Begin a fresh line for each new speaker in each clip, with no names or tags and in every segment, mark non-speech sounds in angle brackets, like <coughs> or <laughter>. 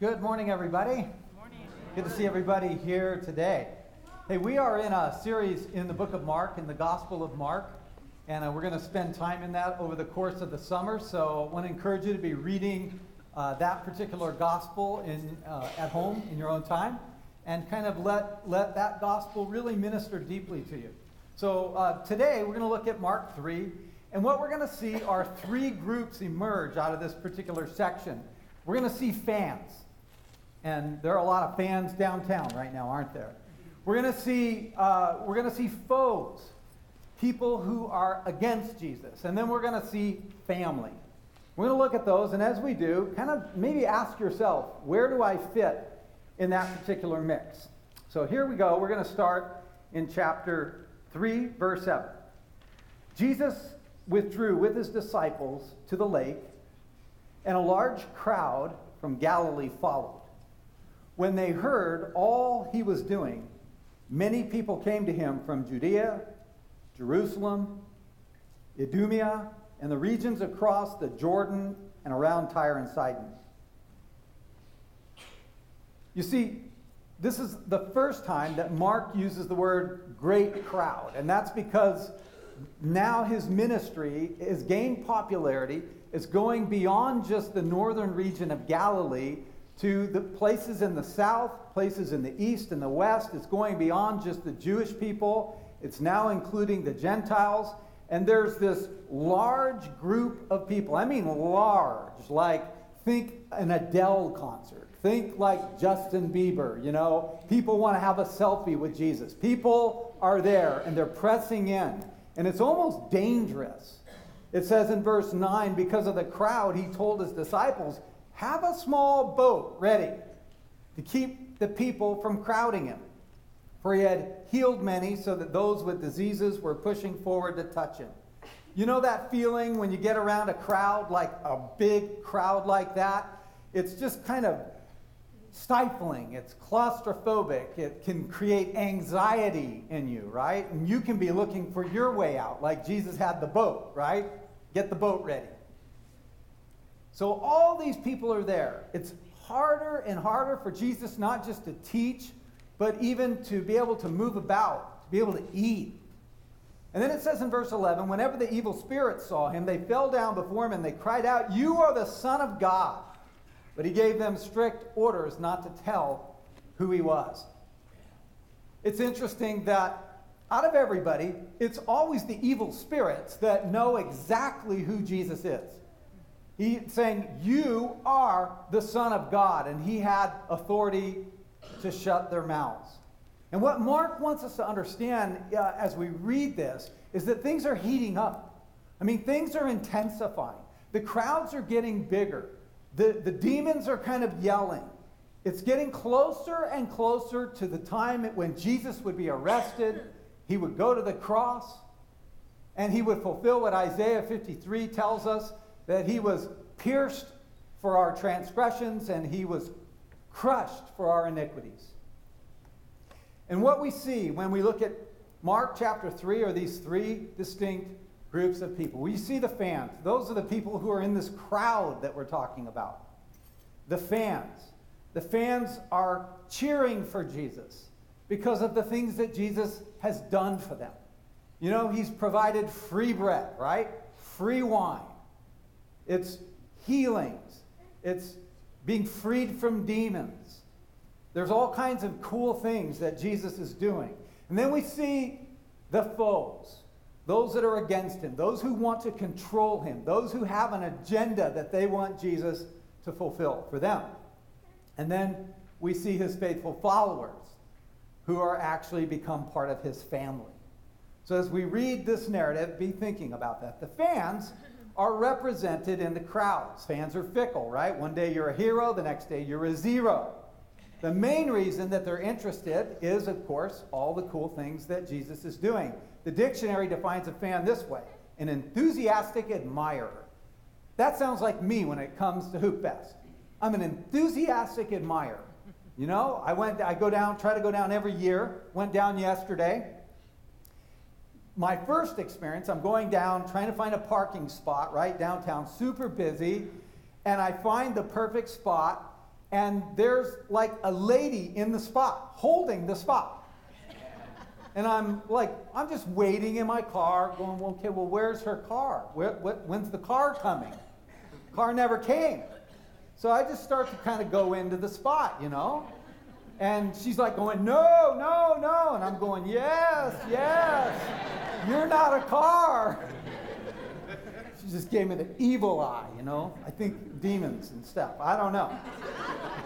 Good morning, everybody.
Morning.
Good to see everybody here today. Hey, we are in a series in the book of Mark, in the Gospel of Mark, and uh, we're going to spend time in that over the course of the summer. So I want to encourage you to be reading uh, that particular gospel in, uh, at home in your own time and kind of let, let that gospel really minister deeply to you. So uh, today we're going to look at Mark 3, and what we're going to see are three groups emerge out of this particular section. We're going to see fans. And there are a lot of fans downtown right now, aren't there? We're going to see, uh, we're going to see foes, people who are against Jesus. And then we're going to see family. We're going to look at those, and as we do, kind of maybe ask yourself, where do I fit in that particular mix? So here we go. We're going to start in chapter 3, verse 7. Jesus withdrew with his disciples to the lake, and a large crowd from Galilee followed. When they heard all he was doing, many people came to him from Judea, Jerusalem, Idumea, and the regions across the Jordan and around Tyre and Sidon. You see, this is the first time that Mark uses the word great crowd, and that's because now his ministry has gained popularity. It's going beyond just the northern region of Galilee to the places in the south, places in the east and the west. It's going beyond just the Jewish people, it's now including the Gentiles. And there's this large group of people. I mean, large, like think an Adele concert. Think like Justin Bieber, you know. People want to have a selfie with Jesus. People are there and they're pressing in. And it's almost dangerous. It says in verse 9, because of the crowd, he told his disciples, have a small boat ready to keep the people from crowding him. For he had healed many so that those with diseases were pushing forward to touch him. You know that feeling when you get around a crowd, like a big crowd like that? It's just kind of stifling, it's claustrophobic, it can create anxiety in you, right? And you can be looking for your way out, like Jesus had the boat, right? Get the boat ready. So all these people are there. It's harder and harder for Jesus not just to teach, but even to be able to move about, to be able to eat. And then it says in verse 11 whenever the evil spirits saw him, they fell down before him and they cried out, You are the Son of God. But he gave them strict orders not to tell who he was. It's interesting that out of everybody, it's always the evil spirits that know exactly who Jesus is. He's saying, You are the Son of God. And he had authority to shut their mouths. And what Mark wants us to understand uh, as we read this is that things are heating up. I mean, things are intensifying. The crowds are getting bigger. The, the demons are kind of yelling. It's getting closer and closer to the time when Jesus would be arrested. He would go to the cross and he would fulfill what Isaiah 53 tells us that he was pierced for our transgressions and he was crushed for our iniquities. And what we see when we look at Mark chapter 3 are these three distinct groups of people. We see the fans. Those are the people who are in this crowd that we're talking about. The fans. The fans are cheering for Jesus because of the things that Jesus has done for them. You know, he's provided free bread, right? Free wine. It's healings, it's being freed from demons. There's all kinds of cool things that Jesus is doing. And then we see the foes, those that are against him, those who want to control him, those who have an agenda that they want Jesus to fulfill for them. And then we see his faithful followers who are actually become part of his family. So as we read this narrative, be thinking about that. The fans are represented in the crowds. Fans are fickle, right? One day you're a hero, the next day you're a zero. The main reason that they're interested is, of course, all the cool things that Jesus is doing. The dictionary defines a fan this way an enthusiastic admirer. That sounds like me when it comes to Hoop Fest. I'm an enthusiastic admirer. You know, I went, I go down, try to go down every year. Went down yesterday my first experience, I'm going down trying to find a parking spot right downtown, super busy, and I find the perfect spot, and there's like a lady in the spot, holding the spot. And I'm like, I'm just waiting in my car, going, okay, well, where's her car? Where, what, when's the car coming? Car never came. So I just start to kind of go into the spot, you know? And she's like going, no, no, no. And I'm going, yes, yes. You're not a car. Just gave me the evil eye, you know? I think demons and stuff. I don't know.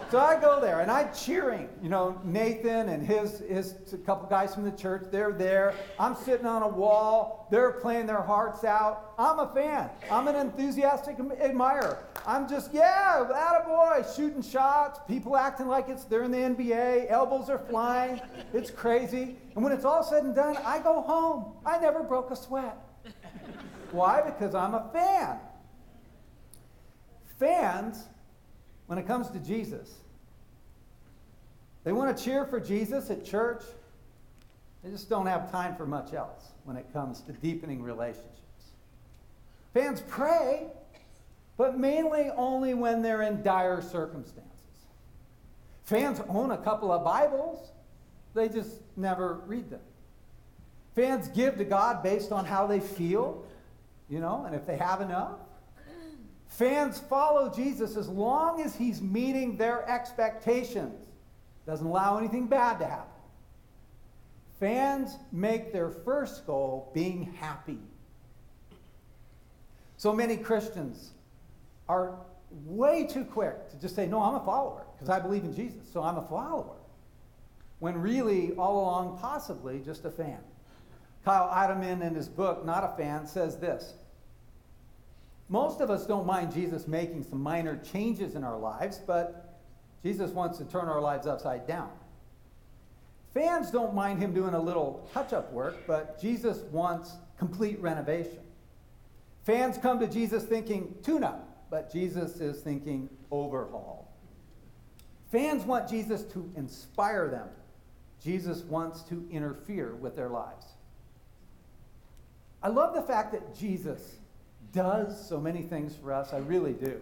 So I go there and I'm cheering. You know, Nathan and his, his couple guys from the church, they're there. I'm sitting on a wall. They're playing their hearts out. I'm a fan. I'm an enthusiastic admirer. I'm just, yeah, that boy, shooting shots, people acting like it's they're in the NBA, elbows are flying. It's crazy. And when it's all said and done, I go home. I never broke a sweat. Why? Because I'm a fan. Fans, when it comes to Jesus, they want to cheer for Jesus at church. They just don't have time for much else when it comes to deepening relationships. Fans pray, but mainly only when they're in dire circumstances. Fans own a couple of Bibles, they just never read them. Fans give to God based on how they feel, you know, and if they have enough. Fans follow Jesus as long as he's meeting their expectations, doesn't allow anything bad to happen. Fans make their first goal being happy. So many Christians are way too quick to just say, No, I'm a follower because I believe in Jesus, so I'm a follower. When really, all along, possibly just a fan. Kyle Idleman, in his book, Not a Fan, says this Most of us don't mind Jesus making some minor changes in our lives, but Jesus wants to turn our lives upside down. Fans don't mind him doing a little touch up work, but Jesus wants complete renovation. Fans come to Jesus thinking tune up, but Jesus is thinking overhaul. Fans want Jesus to inspire them. Jesus wants to interfere with their lives. I love the fact that Jesus does so many things for us. I really do.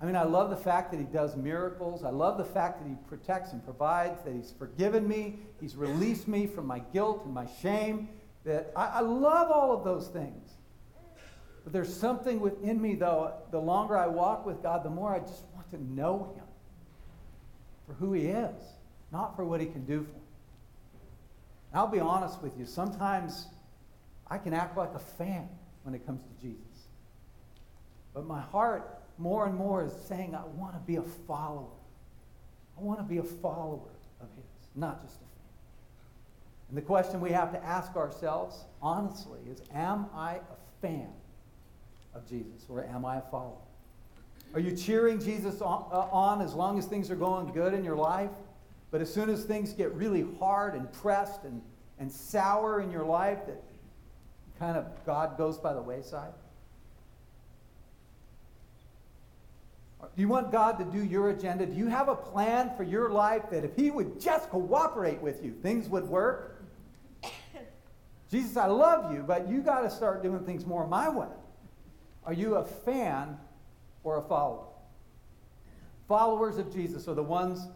I mean, I love the fact that he does miracles. I love the fact that he protects and provides, that he's forgiven me, he's released me from my guilt and my shame. That I, I love all of those things. But there's something within me, though, the longer I walk with God, the more I just want to know him for who he is, not for what he can do for me. And I'll be honest with you, sometimes I can act like a fan when it comes to Jesus. But my heart, more and more, is saying, I want to be a follower. I want to be a follower of His, not just a fan. And the question we have to ask ourselves, honestly, is Am I a fan of Jesus or am I a follower? Are you cheering Jesus on, uh, on as long as things are going good in your life? But as soon as things get really hard and pressed and, and sour in your life, that kind of God goes by the wayside? Do you want God to do your agenda? Do you have a plan for your life that if He would just cooperate with you, things would work? <coughs> Jesus, I love you, but you got to start doing things more my way. Are you a fan or a follower? Followers of Jesus are the ones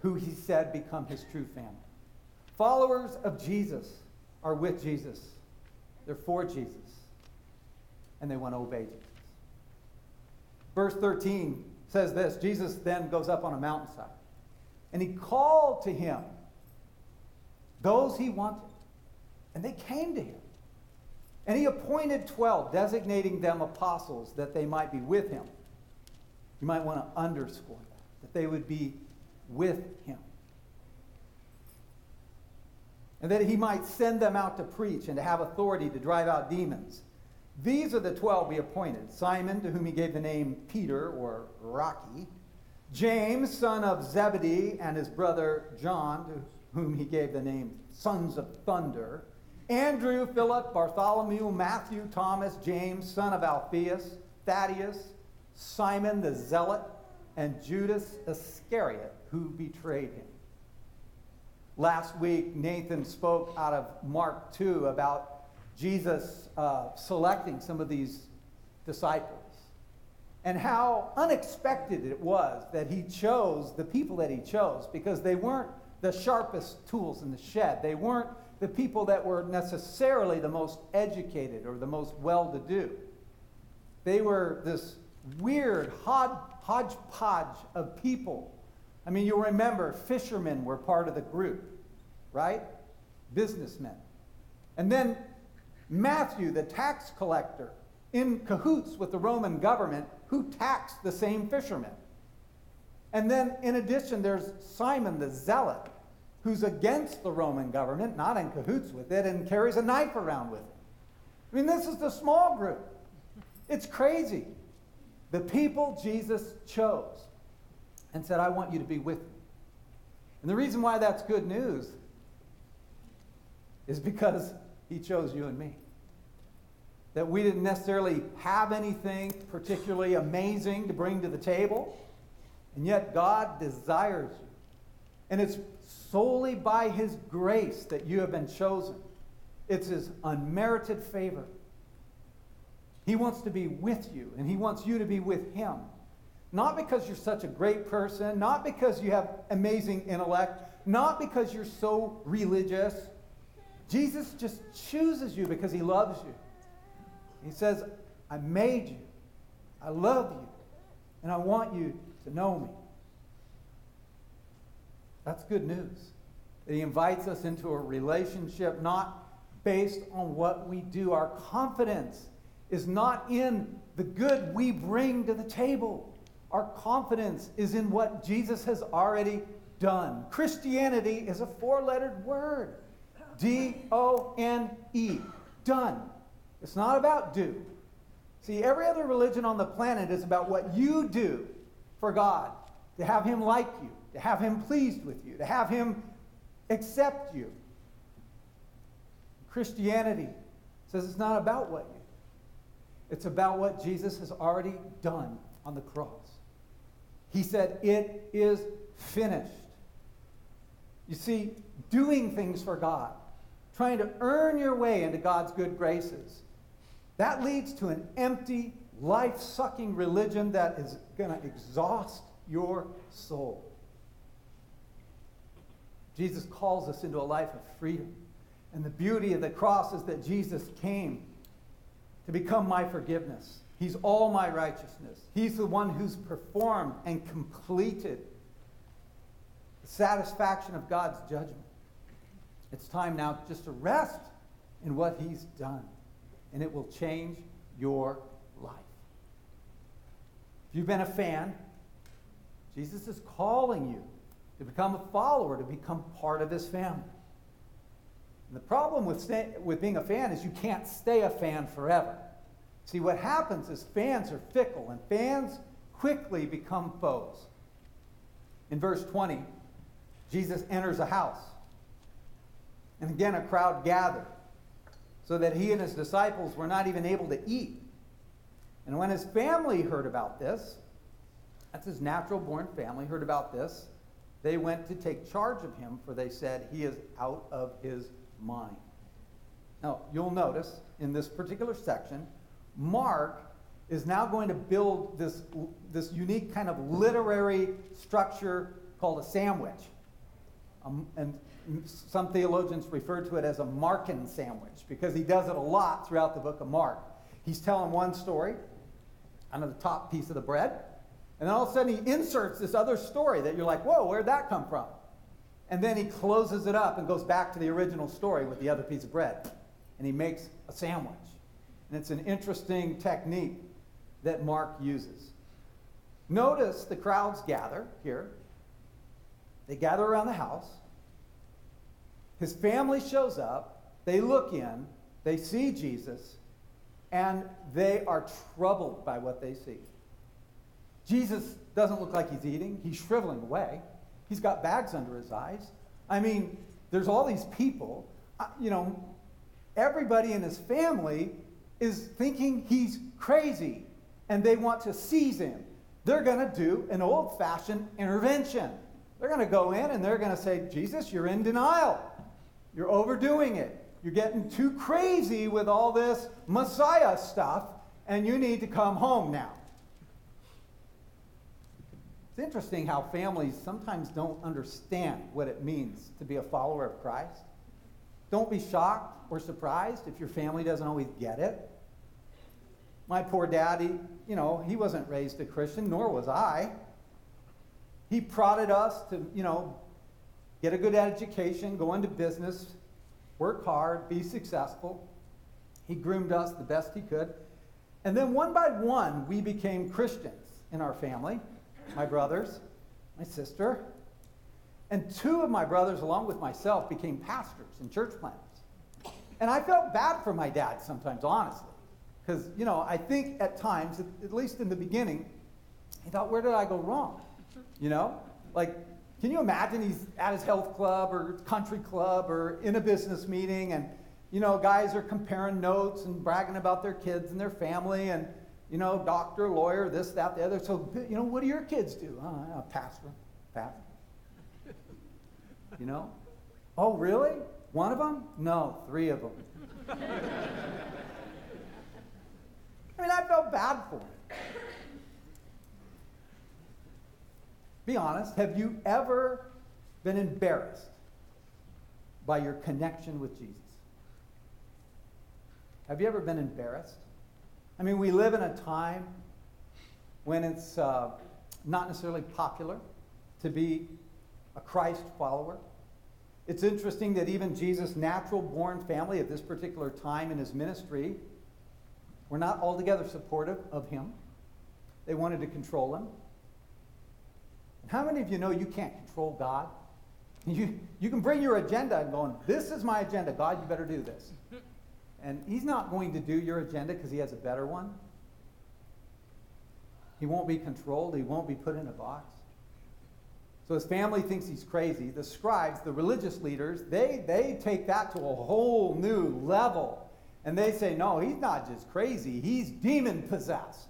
who He said become His true family. Followers of Jesus are with Jesus they're for Jesus. And they want to obey Jesus. Verse 13 says this Jesus then goes up on a mountainside. And he called to him those he wanted. And they came to him. And he appointed 12, designating them apostles that they might be with him. You might want to underscore that, that they would be with him and that he might send them out to preach and to have authority to drive out demons. These are the twelve he appointed Simon, to whom he gave the name Peter or Rocky, James, son of Zebedee, and his brother John, to whom he gave the name Sons of Thunder, Andrew, Philip, Bartholomew, Matthew, Thomas, James, son of Alphaeus, Thaddeus, Simon the Zealot, and Judas Iscariot, who betrayed him. Last week, Nathan spoke out of Mark 2 about Jesus uh, selecting some of these disciples. and how unexpected it was that he chose the people that he chose because they weren't the sharpest tools in the shed. They weren't the people that were necessarily the most educated or the most well to do. They were this weird hodgepodge of people. I mean, you'll remember fishermen were part of the group, right? Businessmen. And then Matthew, the tax collector, in cahoots with the Roman government, who taxed the same fishermen. And then, in addition, there's Simon the Zealot, who's against the Roman government, not in cahoots with it, and carries a knife around with him. I mean, this is the small group. It's crazy. The people Jesus chose and said, I want you to be with me. And the reason why that's good news is because he chose you and me. That we didn't necessarily have anything particularly amazing to bring to the table, and yet God desires you. And it's solely by his grace that you have been chosen. It's his unmerited favor. He wants to be with you, and he wants you to be with him. Not because you're such a great person, not because you have amazing intellect, not because you're so religious. Jesus just chooses you because he loves you. He says, I made you, I love you, and I want you to know me. That's good news. He invites us into a relationship not based on what we do. Our confidence is not in the good we bring to the table. Our confidence is in what Jesus has already done. Christianity is a four lettered word D O N E. Done. It's not about do. See, every other religion on the planet is about what you do for God, to have Him like you, to have Him pleased with you, to have Him accept you. Christianity says it's not about what you do, it's about what Jesus has already done on the cross. He said, It is finished. You see, doing things for God, trying to earn your way into God's good graces, that leads to an empty, life sucking religion that is going to exhaust your soul. Jesus calls us into a life of freedom. And the beauty of the cross is that Jesus came to become my forgiveness. He's all my righteousness. He's the one who's performed and completed the satisfaction of God's judgment. It's time now just to rest in what He's done, and it will change your life. If you've been a fan, Jesus is calling you to become a follower, to become part of His family. And the problem with, stay, with being a fan is you can't stay a fan forever. See, what happens is fans are fickle, and fans quickly become foes. In verse 20, Jesus enters a house. And again, a crowd gathered, so that he and his disciples were not even able to eat. And when his family heard about this, that's his natural born family, heard about this, they went to take charge of him, for they said, He is out of his mind. Now, you'll notice in this particular section, Mark is now going to build this, this unique kind of literary structure called a sandwich. Um, and some theologians refer to it as a Markan sandwich because he does it a lot throughout the book of Mark. He's telling one story on the top piece of the bread, and then all of a sudden he inserts this other story that you're like, whoa, where'd that come from? And then he closes it up and goes back to the original story with the other piece of bread. And he makes a sandwich. And it's an interesting technique that Mark uses. Notice the crowds gather here. They gather around the house. His family shows up. They look in. They see Jesus. And they are troubled by what they see. Jesus doesn't look like he's eating, he's shriveling away. He's got bags under his eyes. I mean, there's all these people. You know, everybody in his family is thinking he's crazy and they want to seize him. They're going to do an old fashioned intervention. They're going to go in and they're going to say, Jesus, you're in denial. You're overdoing it. You're getting too crazy with all this Messiah stuff, and you need to come home now. It's interesting how families sometimes don't understand what it means to be a follower of Christ. Don't be shocked or surprised if your family doesn't always get it. My poor daddy, you know, he wasn't raised a Christian, nor was I. He prodded us to, you know, get a good education, go into business, work hard, be successful. He groomed us the best he could. And then one by one, we became Christians in our family my brothers, my sister, and two of my brothers, along with myself, became pastors and church planters. And I felt bad for my dad sometimes, honestly. Because, you know, I think at times, at least in the beginning, he thought, where did I go wrong? You know? Like, can you imagine he's at his health club or country club or in a business meeting and, you know, guys are comparing notes and bragging about their kids and their family and, you know, doctor, lawyer, this, that, the other. So, you know, what do your kids do? Oh, pastor, pastor. You know? Oh, really? One of them? No, three of them. <laughs> I mean, I felt bad for him. Be honest, have you ever been embarrassed by your connection with Jesus? Have you ever been embarrassed? I mean, we live in a time when it's uh, not necessarily popular to be a Christ follower. It's interesting that even Jesus' natural born family at this particular time in his ministry were not altogether supportive of him. They wanted to control him. How many of you know you can't control God? You, you can bring your agenda and going, this is my agenda. God, you better do this. And he's not going to do your agenda because he has a better one. He won't be controlled, he won't be put in a box. So his family thinks he's crazy. The scribes, the religious leaders, they, they take that to a whole new level. And they say, no, he's not just crazy, he's demon possessed.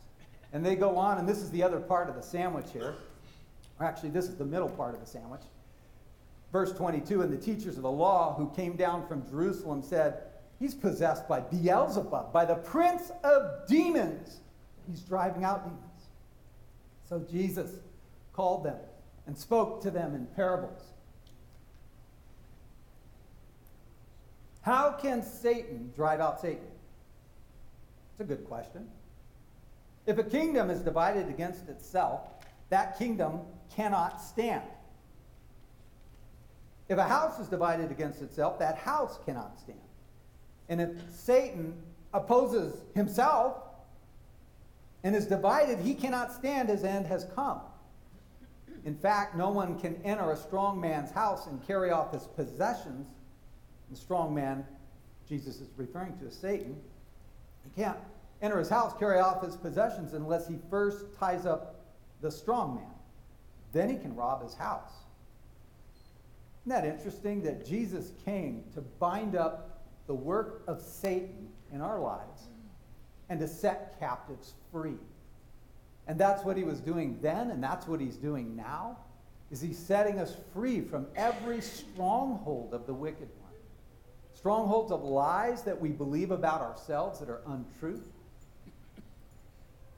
And they go on, and this is the other part of the sandwich here. Actually, this is the middle part of the sandwich. Verse 22 And the teachers of the law who came down from Jerusalem said, He's possessed by Beelzebub, by the prince of demons. He's driving out demons. So Jesus called them and spoke to them in parables. How can Satan drive out Satan? It's a good question. If a kingdom is divided against itself, that kingdom cannot stand. If a house is divided against itself, that house cannot stand. And if Satan opposes himself and is divided, he cannot stand, his end has come. In fact, no one can enter a strong man's house and carry off his possessions. The strong man, Jesus is referring to as Satan, he can't enter his house, carry off his possessions unless he first ties up the strong man. Then he can rob his house. Isn't that interesting that Jesus came to bind up the work of Satan in our lives and to set captives free. And that's what he was doing then, and that's what he's doing now, is he's setting us free from every stronghold of the wicked one. Strongholds of lies that we believe about ourselves that are untruth.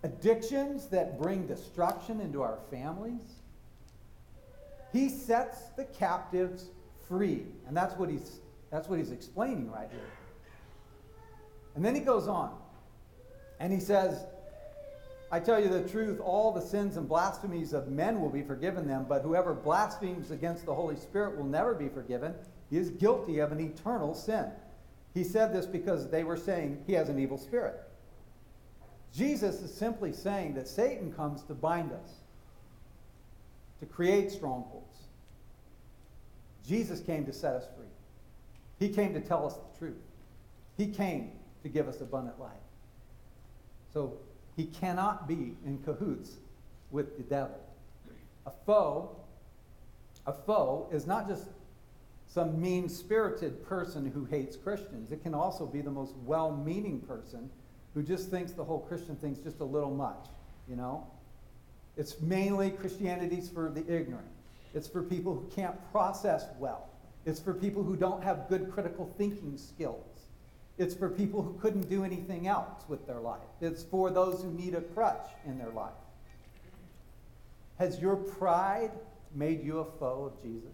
Addictions that bring destruction into our families. He sets the captives free. And that's what he's that's what he's explaining right here. And then he goes on and he says, I tell you the truth, all the sins and blasphemies of men will be forgiven them, but whoever blasphemes against the Holy Spirit will never be forgiven. He is guilty of an eternal sin. He said this because they were saying he has an evil spirit. Jesus is simply saying that Satan comes to bind us, to create strongholds. Jesus came to set us free. He came to tell us the truth. He came to give us abundant life. So he cannot be in cahoots with the devil. A foe, a foe is not just some mean-spirited person who hates Christians. It can also be the most well-meaning person who just thinks the whole Christian thing's just a little much, you know? It's mainly Christianity's for the ignorant. It's for people who can't process well. It's for people who don't have good critical thinking skills. It's for people who couldn't do anything else with their life. It's for those who need a crutch in their life. Has your pride made you a foe of Jesus?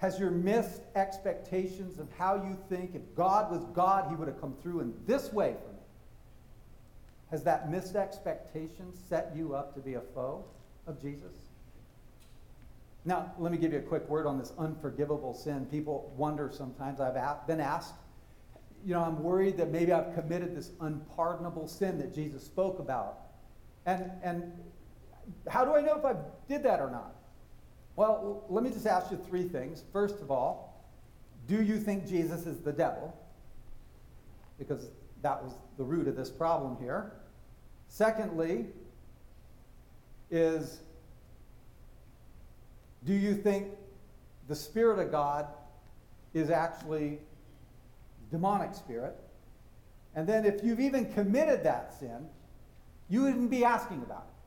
Has your missed expectations of how you think if God was God, he would have come through in this way for me? Has that missed expectation set you up to be a foe of Jesus? Now, let me give you a quick word on this unforgivable sin. People wonder sometimes. I've been asked, you know, I'm worried that maybe I've committed this unpardonable sin that Jesus spoke about. And, and how do I know if I did that or not? Well, let me just ask you three things. First of all, do you think Jesus is the devil? Because that was the root of this problem here. Secondly, is do you think the Spirit of God is actually demonic spirit? And then if you've even committed that sin, you wouldn't be asking about it.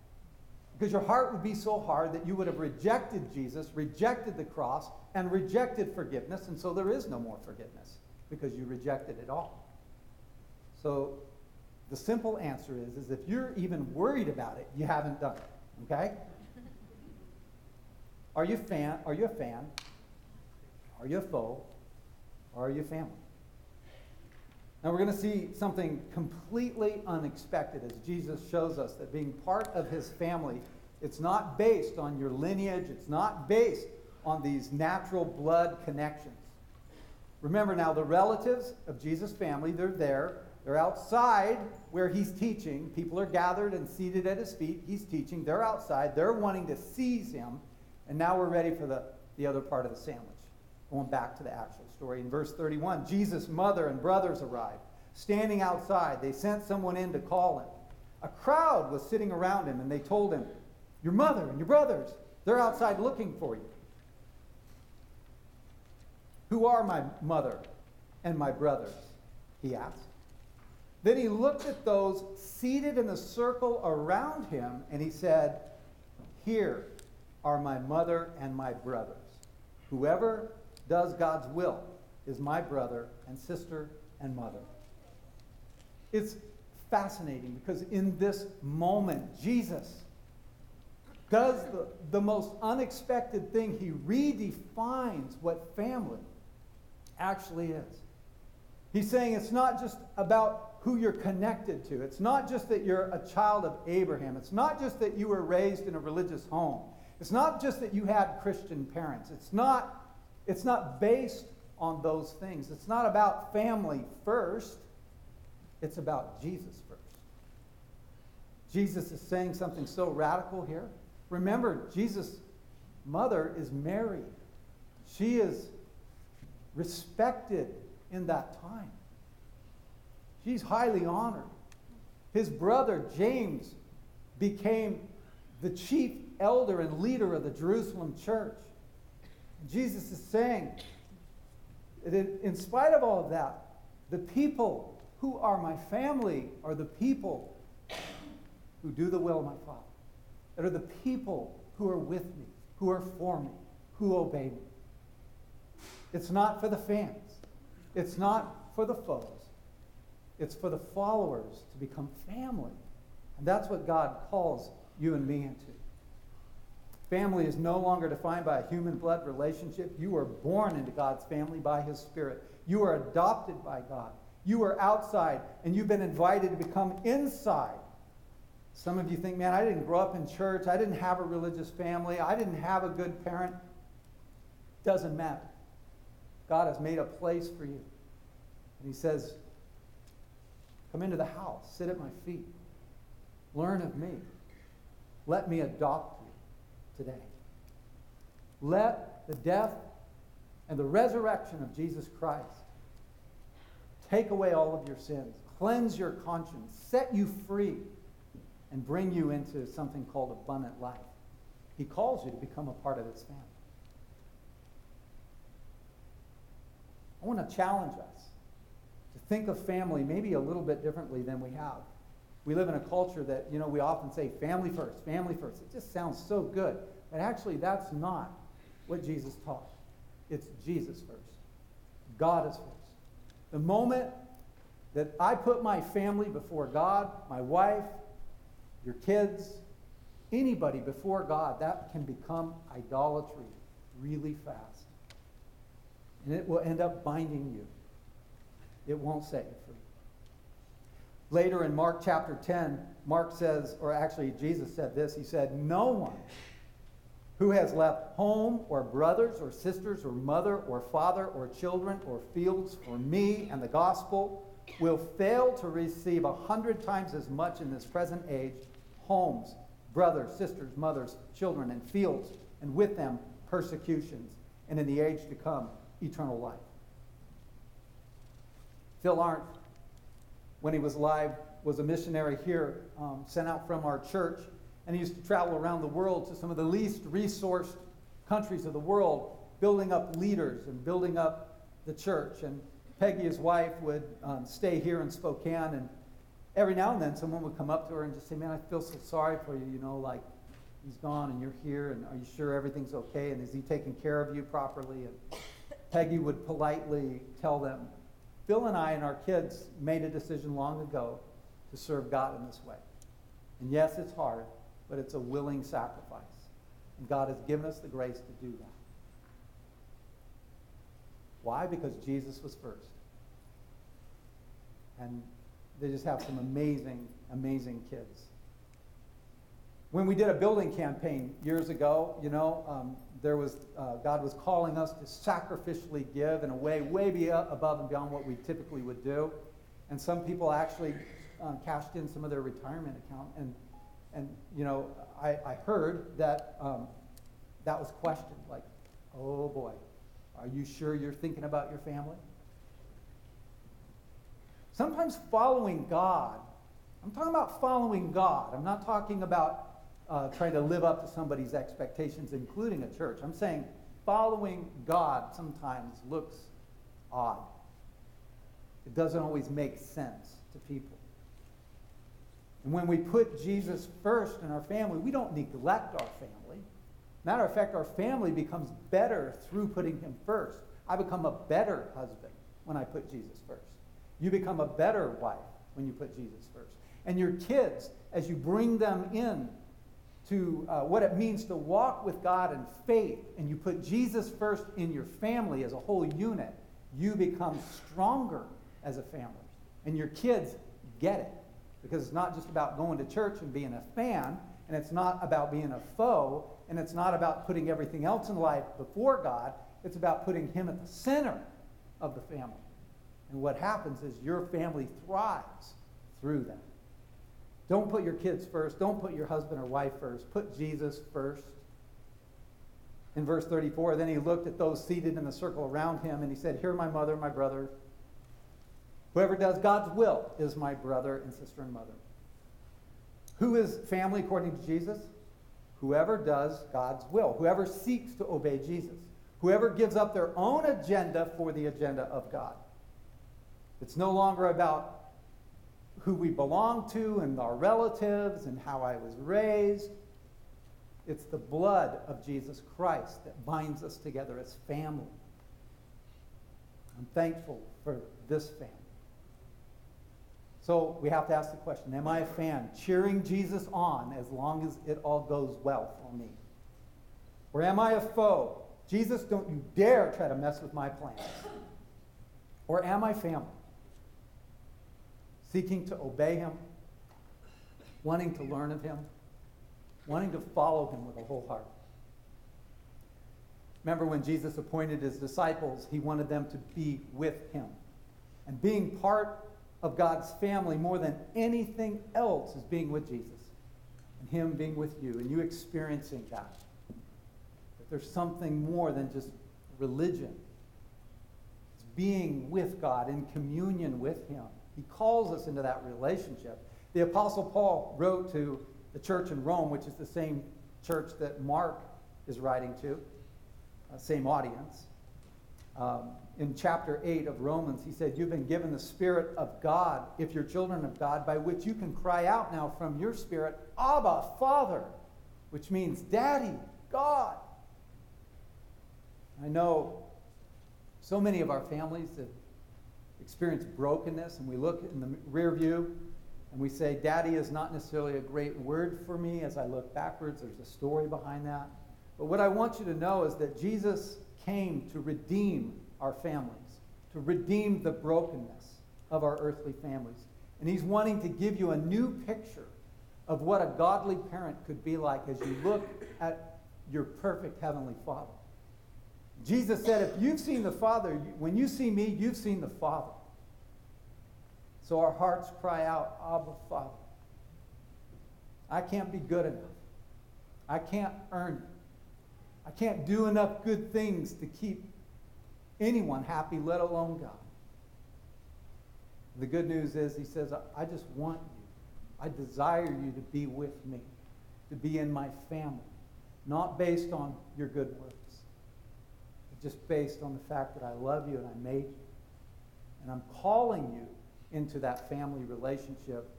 Because your heart would be so hard that you would have rejected Jesus, rejected the cross, and rejected forgiveness, and so there is no more forgiveness because you rejected it all. So the simple answer is, is if you're even worried about it, you haven't done it. Okay? Are you fan? Are you a fan? Are you a foe? Or are you family? Now we're going to see something completely unexpected as Jesus shows us that being part of his family, it's not based on your lineage, it's not based on these natural blood connections. Remember now, the relatives of Jesus' family, they're there. They're outside where he's teaching. People are gathered and seated at his feet. He's teaching. They're outside. They're wanting to seize him. And now we're ready for the, the other part of the sandwich. Going back to the actual story. In verse 31, Jesus' mother and brothers arrived. Standing outside, they sent someone in to call him. A crowd was sitting around him, and they told him, Your mother and your brothers, they're outside looking for you. Who are my mother and my brothers? He asked. Then he looked at those seated in the circle around him, and he said, Here are my mother and my brothers. Whoever does God's will is my brother and sister and mother. It's fascinating because in this moment, Jesus does the, the most unexpected thing. He redefines what family actually is. He's saying it's not just about who you're connected to. It's not just that you're a child of Abraham. It's not just that you were raised in a religious home. It's not just that you had Christian parents. It's not, it's not based on those things. It's not about family first. It's about Jesus first. Jesus is saying something so radical here. Remember, Jesus' mother is Mary. She is respected in that time. She's highly honored. His brother James became the chief elder and leader of the Jerusalem church. Jesus is saying that in spite of all of that, the people who are my family are the people who do the will of my Father. That are the people who are with me, who are for me, who obey me. It's not for the fans. It's not for the foes. It's for the followers to become family. And that's what God calls you and me into. Family is no longer defined by a human blood relationship. You are born into God's family by His Spirit. You are adopted by God. You are outside, and you've been invited to become inside. Some of you think, man, I didn't grow up in church. I didn't have a religious family. I didn't have a good parent. Doesn't matter. God has made a place for you. And He says, come into the house, sit at my feet, learn of me. Let me adopt today. Let the death and the resurrection of Jesus Christ take away all of your sins, cleanse your conscience, set you free, and bring you into something called abundant life. He calls you to become a part of his family. I want to challenge us to think of family maybe a little bit differently than we have. We live in a culture that, you know, we often say family first, family first. It just sounds so good. But actually, that's not what Jesus taught. It's Jesus first. God is first. The moment that I put my family before God, my wife, your kids, anybody before God, that can become idolatry really fast. And it will end up binding you. It won't save. Later in Mark chapter 10, Mark says, or actually Jesus said this, he said, No one who has left home or brothers or sisters or mother or father or children or fields for me and the gospel will fail to receive a hundred times as much in this present age homes, brothers, sisters, mothers, children, and fields, and with them persecutions, and in the age to come, eternal life. Phil Arndt, when he was alive, was a missionary here, um, sent out from our church, and he used to travel around the world to some of the least resourced countries of the world, building up leaders and building up the church. And Peggy, his wife, would um, stay here in Spokane, and every now and then someone would come up to her and just say, Man, I feel so sorry for you, you know, like he's gone and you're here, and are you sure everything's okay? And is he taking care of you properly? And Peggy would politely tell them, Phil and I and our kids made a decision long ago to serve God in this way. And yes, it's hard, but it's a willing sacrifice. And God has given us the grace to do that. Why? Because Jesus was first. And they just have some amazing, amazing kids. When we did a building campaign years ago, you know, um, there was uh, God was calling us to sacrificially give in a way way be above and beyond what we typically would do, and some people actually uh, cashed in some of their retirement account. And and you know, I, I heard that um, that was questioned, like, oh boy, are you sure you're thinking about your family? Sometimes following God, I'm talking about following God. I'm not talking about uh, trying to live up to somebody's expectations, including a church. I'm saying following God sometimes looks odd. It doesn't always make sense to people. And when we put Jesus first in our family, we don't neglect our family. Matter of fact, our family becomes better through putting him first. I become a better husband when I put Jesus first. You become a better wife when you put Jesus first. And your kids, as you bring them in to uh, what it means to walk with God in faith, and you put Jesus first in your family as a whole unit, you become stronger as a family. And your kids get it. Because it's not just about going to church and being a fan, and it's not about being a foe, and it's not about putting everything else in life before God. It's about putting Him at the center of the family. And what happens is your family thrives through that. Don't put your kids first. Don't put your husband or wife first. Put Jesus first. In verse 34, then he looked at those seated in the circle around him and he said, Here, my mother, my brother. Whoever does God's will is my brother and sister and mother. Who is family according to Jesus? Whoever does God's will. Whoever seeks to obey Jesus. Whoever gives up their own agenda for the agenda of God. It's no longer about who we belong to and our relatives and how I was raised. It's the blood of Jesus Christ that binds us together as family. I'm thankful for this family. So we have to ask the question Am I a fan cheering Jesus on as long as it all goes well for me? Or am I a foe? Jesus, don't you dare try to mess with my plans. Or am I family? Seeking to obey him, wanting to learn of him, wanting to follow him with a whole heart. Remember when Jesus appointed his disciples, he wanted them to be with him. And being part of God's family more than anything else is being with Jesus and him being with you and you experiencing that. That there's something more than just religion. It's being with God in communion with him he calls us into that relationship. The Apostle Paul wrote to the church in Rome, which is the same church that Mark is writing to, uh, same audience. Um, in chapter 8 of Romans, he said, You've been given the Spirit of God, if you're children of God, by which you can cry out now from your spirit, Abba, Father, which means Daddy, God. I know so many of our families have experience brokenness and we look in the rear view And we say, Daddy is not necessarily a great word for me as I look backwards. There's a story behind that. But what I want you to know is that Jesus came to redeem our families, to redeem the brokenness of our earthly families. And He's wanting to give you a new picture of what a godly parent could be like as you look at your perfect Heavenly Father. Jesus said, If you've seen the Father, when you see me, you've seen the Father. So our hearts cry out, Abba, Father. I can't be good enough. I can't earn it. I can't do enough good things to keep anyone happy, let alone God. The good news is, he says, I just want you. I desire you to be with me, to be in my family, not based on your good works, just based on the fact that I love you and I made you. And I'm calling you into that family relationship.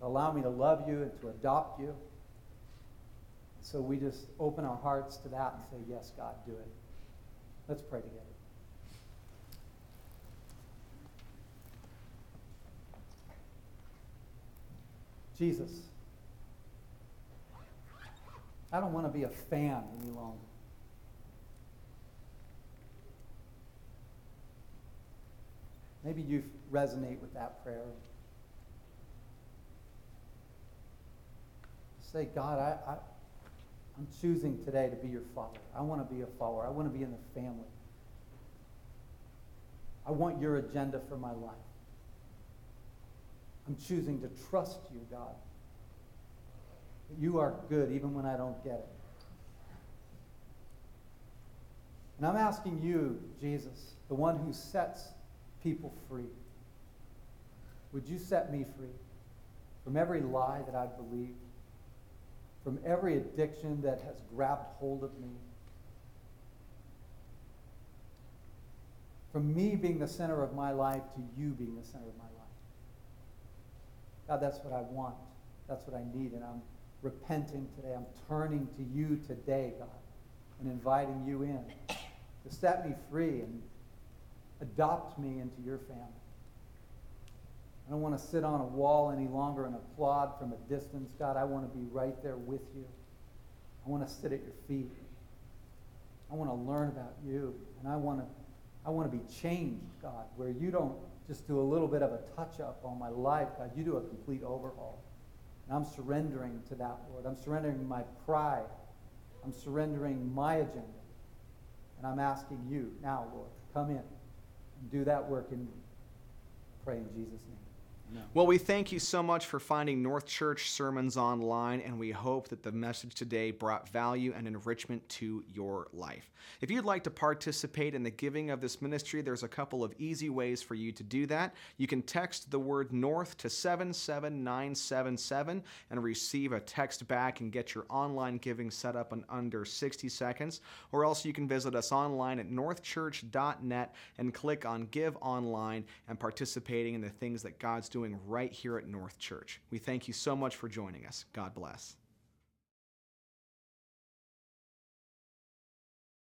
Allow me to love you and to adopt you. So we just open our hearts to that and say, Yes, God, do it. Let's pray together. Jesus, I don't want to be a fan any longer. Maybe you resonate with that prayer. Say, God, I, I, I'm choosing today to be your father. I want to be a follower. I want to be in the family. I want your agenda for my life. I'm choosing to trust you, God. You are good even when I don't get it. And I'm asking you, Jesus, the one who sets people free. Would you set me free from every lie that I've believed, from every addiction that has grabbed hold of me, from me being the center of my life to you being the center of my life? God, that's what I want. That's what I need. And I'm repenting today. I'm turning to you today, God, and inviting you in to set me free and adopt me into your family. I don't want to sit on a wall any longer and applaud from a distance. God, I want to be right there with you. I want to sit at your feet. I want to learn about you. And I want to, I want to be changed, God, where you don't just do a little bit of a touch up on my life, God. You do a complete overhaul. And I'm surrendering to that, Lord. I'm surrendering my pride. I'm surrendering my agenda. And I'm asking you now, Lord, come in do that work me. Pray in Jesus' name.
Well, we thank you so much for finding North Church sermons online, and we hope that the message today brought value and enrichment to your life. If you'd like to participate in the giving of this ministry, there's a couple of easy ways for you to do that. You can text the word North to 77977 and receive a text back and get your online giving set up in under 60 seconds, or else you can visit us online at northchurch.net and click on Give Online and participating in the things that God's doing doing right here at North Church. We thank you so much for joining us. God bless.